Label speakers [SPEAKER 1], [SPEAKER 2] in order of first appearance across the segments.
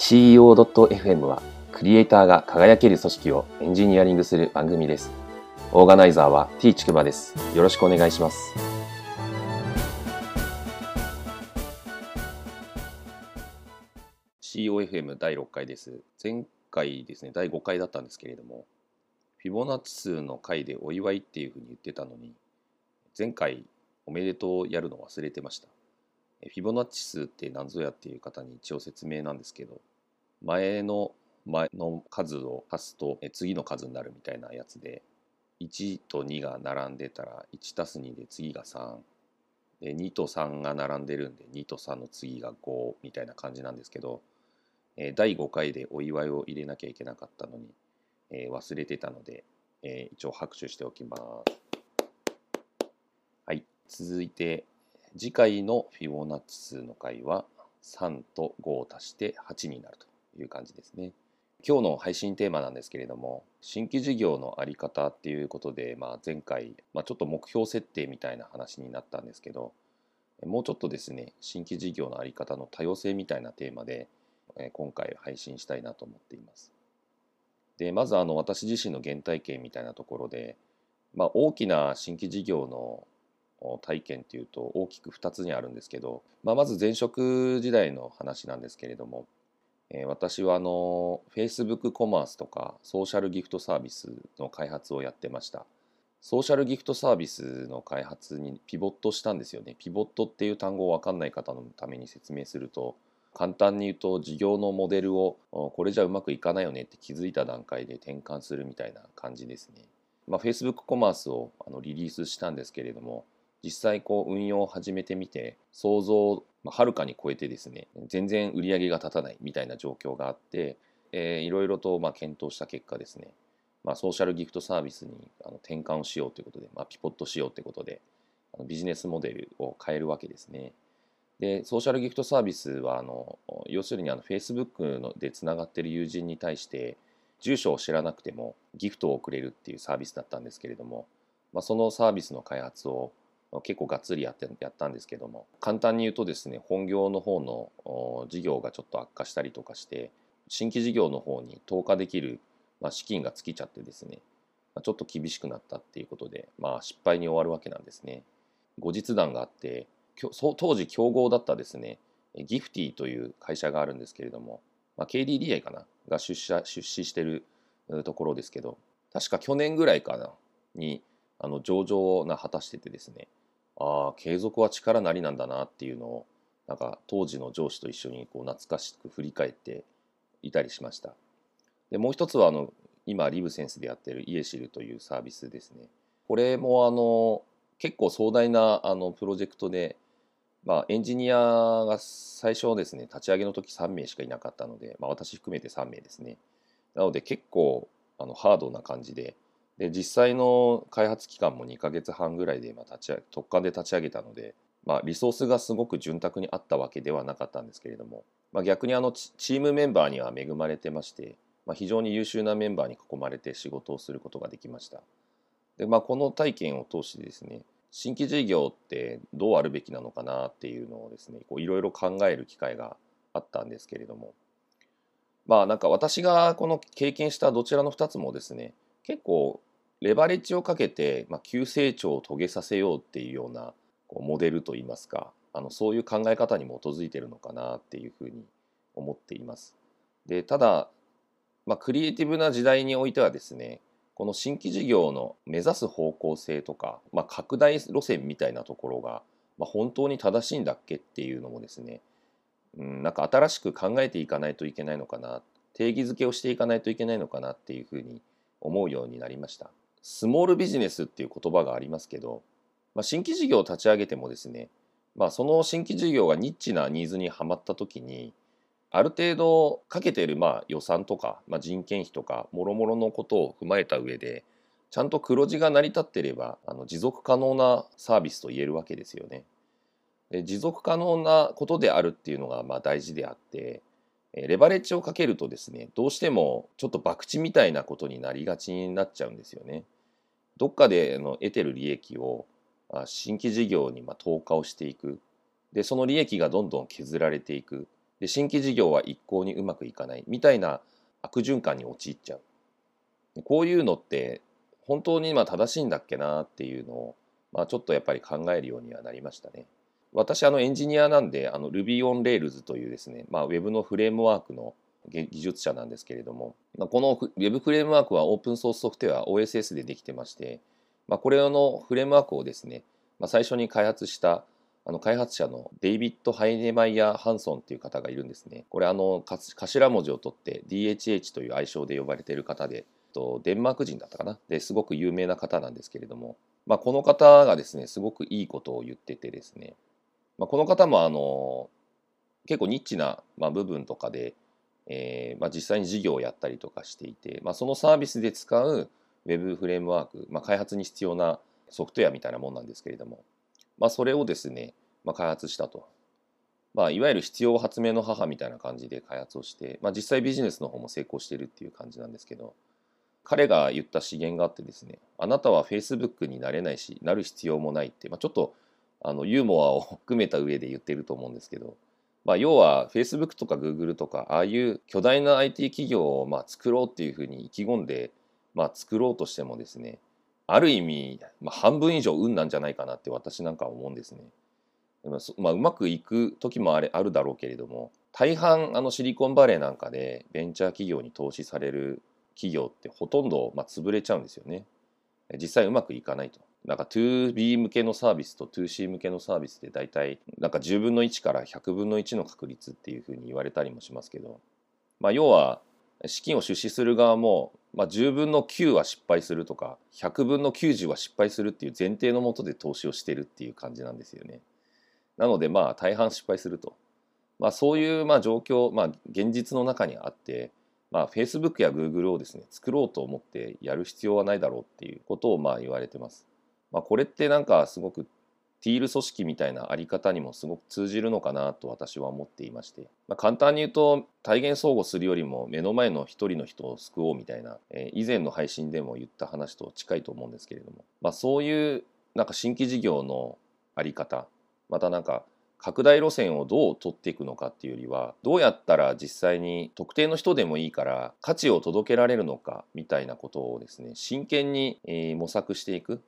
[SPEAKER 1] CEO.fm はクリエイターが輝ける組織をエンジニアリングする番組です。オーガナイザーは T ちくばです。よろしくお願いします。COFM 第6回です。前回ですね、第5回だったんですけれども、フィボナッチ数の回でお祝いっていうふうに言ってたのに、前回おめでとうやるの忘れてました。フィボナッチ数って何ぞやっていう方に一応説明なんですけど前の前の数を足すと次の数になるみたいなやつで1と2が並んでたら1たす2で次が3で2と3が並んでるんで2と3の次が5みたいな感じなんですけど第5回でお祝いを入れなきゃいけなかったのに忘れてたので一応拍手しておきます。はい。続いて次回のフィボナッチ数の回は3と5を足して8になると。いう感じですね。今日の配信テーマなんですけれども新規事業の在り方っていうことで、まあ、前回、まあ、ちょっと目標設定みたいな話になったんですけどもうちょっとですね新規事業の在り方の多様性みたいなテーマで今回配信したいなと思っています。でまずあの私自身の原体験みたいなところで、まあ、大きな新規事業の体験っていうと大きく2つにあるんですけど、まあ、まず前職時代の話なんですけれども、えー、私はあの Facebook コマースとかソーシャルギフトサービスの開発をやってましたソーシャルギフトサービスの開発にピボットしたんですよねピボットっていう単語を分かんない方のために説明すると簡単に言うと事業のモデルをこれじゃうまくいかないよねって気づいた段階で転換するみたいな感じですね。まあ、Facebook コマースをあのリリースしたんですけれども実際こう運用を始めてみて想像をはるかに超えてですね全然売り上げが立たないみたいな状況があって、えー、いろいろとまあ検討した結果ですね、まあ、ソーシャルギフトサービスにあの転換をしようということで、まあ、ピポットしようということであのビジネスモデルを変えるわけですね。でソーシャルギフトサービスはあの要するにあの Facebook のでつながっている友人に対して住所を知らなくてもギフトを送れるっていうサービスだったんですけれども、まあ、そのサービスの開発を結構がっつりやってやったんですけども簡単に言うとですね本業の方の事業がちょっと悪化したりとかして新規事業の方に投下できる、まあ、資金が尽きちゃってですねちょっと厳しくなったっていうことで、まあ、失敗に終わるわけなんですね。後日談があって当時競合だったですねギフティという会社があるんですけれども、まあ、KDDI かなが出社出資してるところですけど確か去年ぐらいかなにあの上場な果たしててですねああ継続は力なりなんだなっていうのをなんか当時の上司と一緒にこう懐かしく振り返っていたりしました。でもう一つはあの今リブセンスでやってるイエシルというサービスですね。これもあの結構壮大なあのプロジェクトで、まあ、エンジニアが最初ですね立ち上げの時3名しかいなかったので、まあ、私含めて3名ですね。なので結構あのハードな感じでで実際の開発期間も2ヶ月半ぐらいでまあ立ち上げ特化で立ち上げたので、まあ、リソースがすごく潤沢にあったわけではなかったんですけれども、まあ、逆にあのチームメンバーには恵まれてまして、まあ、非常に優秀なメンバーに囲まれて仕事をすることができました。でまあ、この体験を通してですね新規事業ってどうあるべきなのかなっていうのをですねいろいろ考える機会があったんですけれどもまあなんか私がこの経験したどちらの2つもですね結構レバレッジをかけて、まあ、急成長を遂げさせようっていうようなこうモデルといいますかあのそういう考え方に基づいてるのかなっていうふうに思っています。でただ、まあ、クリエイティブな時代においてはですねこの新規事業の目指す方向性とか、まあ、拡大路線みたいなところが、まあ、本当に正しいんだっけっていうのもですね、うん、なんか新しく考えていかないといけないのかな定義づけをしていかないといけないのかなっていうふうに思うようになりました。スモールビジネスっていう言葉がありますけど、まあ、新規事業を立ち上げてもですね、まあ、その新規事業がニッチなニーズにはまった時にある程度かけているまあ予算とか、まあ、人件費とかもろもろのことを踏まえた上でちゃんと黒字が成り立っていればあの持続可能なサービスと言えるわけですよね。で持続可能なことであるっていうのがまあ大事であってレバレッジをかけるとですねどうしてもちょっと博打みたいなことになりがちになっちゃうんですよね。どっかでの得てる利益を新規事業に投下をしていくでその利益がどんどん削られていくで新規事業は一向にうまくいかないみたいな悪循環に陥っちゃうこういうのって本当に今正しいんだっけなっていうのを、まあ、ちょっとやっぱり考えるようにはなりましたね。私あのエンジニアなんであの Ruby on Rails というですね、まあ、Web のフレームワークの技術者なんですけれども、まあ、この Web フレームワークはオープンソースソフトウェア OSS でできてまして、まあ、これのフレームワークをですね、まあ、最初に開発したあの開発者のデイビッド・ハイネマイヤー・ハンソンっていう方がいるんですね。これあの頭文字を取って DHH という愛称で呼ばれている方で、とデンマーク人だったかな？ですごく有名な方なんですけれども、まあ、この方がですねすごくいいことを言っててですね、まあ、この方もあの結構ニッチな、まあ、部分とかで、えーまあ、実際に事業をやったりとかしていて、まあ、そのサービスで使う Web フレームワーク、まあ、開発に必要なソフトウェアみたいなもんなんですけれども、まあ、それをですね、まあ、開発したと。まあ、いわゆる必要発明の母みたいな感じで開発をして、まあ、実際ビジネスの方も成功してるっていう感じなんですけど、彼が言った資源があってですねあなたは Facebook になれないしなる必要もないって、まあ、ちょっとあのユーモアを含めた上で言ってると思うんですけど、まあ、要は Facebook とか Google とかああいう巨大な IT 企業をまあ作ろうっていうふうに意気込んで、まあ、作ろうとしてもですねある意味、まあ、半分以上運なんじゃないかなって私なんか思うんですね。まあ、うまくいく時もあれあるだろうけれども大半あのシリコンバレーなんかでベンチャー企業に投資される企業ってほとんど、まあ、潰れちゃうんですよね。実際うまくいかないと。なんか 2B 向けのサービスと 2C 向けのサービスで大体なんか10分の1から100分の1の確率っていうふうに言われたりもしますけど、まあ、要は資金を出資する側も、まあ、10分の9は失敗するとか100分の90は失敗するっていう前提のもとで投資をしてるっていう感じなんですよね。なのでまあ大半失敗すると。まあ、そういうまあ状況、まあ、現実の中にあってまあ、Facebook や Google をですね作ろうと思ってやる必要はないだろうっていうことをまあ言われてます。まあ、これってなんかすごくティール組織みたいなあり方にもすごく通じるのかなと私は思っていまして、まあ、簡単に言うと体現相互するよりも目の前の一人の人を救おうみたいな、えー、以前の配信でも言った話と近いと思うんですけれども、まあ、そういうなんか新規事業のあり方またなんか拡大路線をどう取っていくのかっていうよりはどうやったら実際に特定の人でもいいから価値を届けられるのかみたいなことをですね真剣に、え模索していく。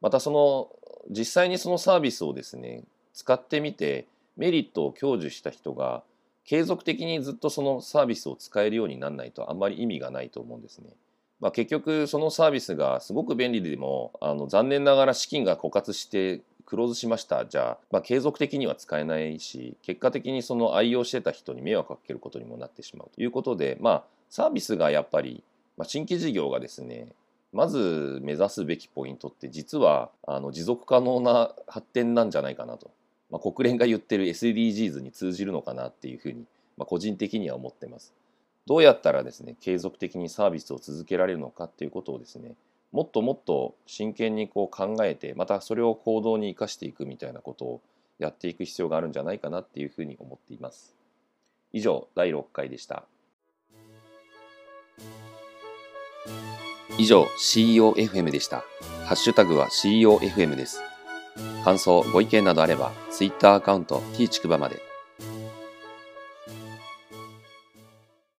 [SPEAKER 1] またその実際にそのサービスをですね使ってみてメリットを享受した人が継続的にずっとそのサービスを使えるようにならないとあんまり意味がないと思うんですね。まあ、結局そのサービスがすごく便利でもあの残念ながら資金が枯渇してクローズしましたじゃあ、まあ、継続的には使えないし結果的にその愛用してた人に迷惑かけることにもなってしまうということでまあサービスがやっぱり、まあ、新規事業がですねまず目指すべきポイントって実はあの持続可能な発展なんじゃないかなと、まあ、国連が言ってる SDGs に通じるのかなっていうふうに、まあ、個人的には思ってます。どうやったらですね継続的にサービスを続けられるのかっていうことをですねもっともっと真剣にこう考えてまたそれを行動に生かしていくみたいなことをやっていく必要があるんじゃないかなっていうふうに思っています。以上第6回でした。以上 CEOFM でした。ハッシュタグは CEOFM です。感想、ご意見などあれば Twitter アカウント t ちくばまで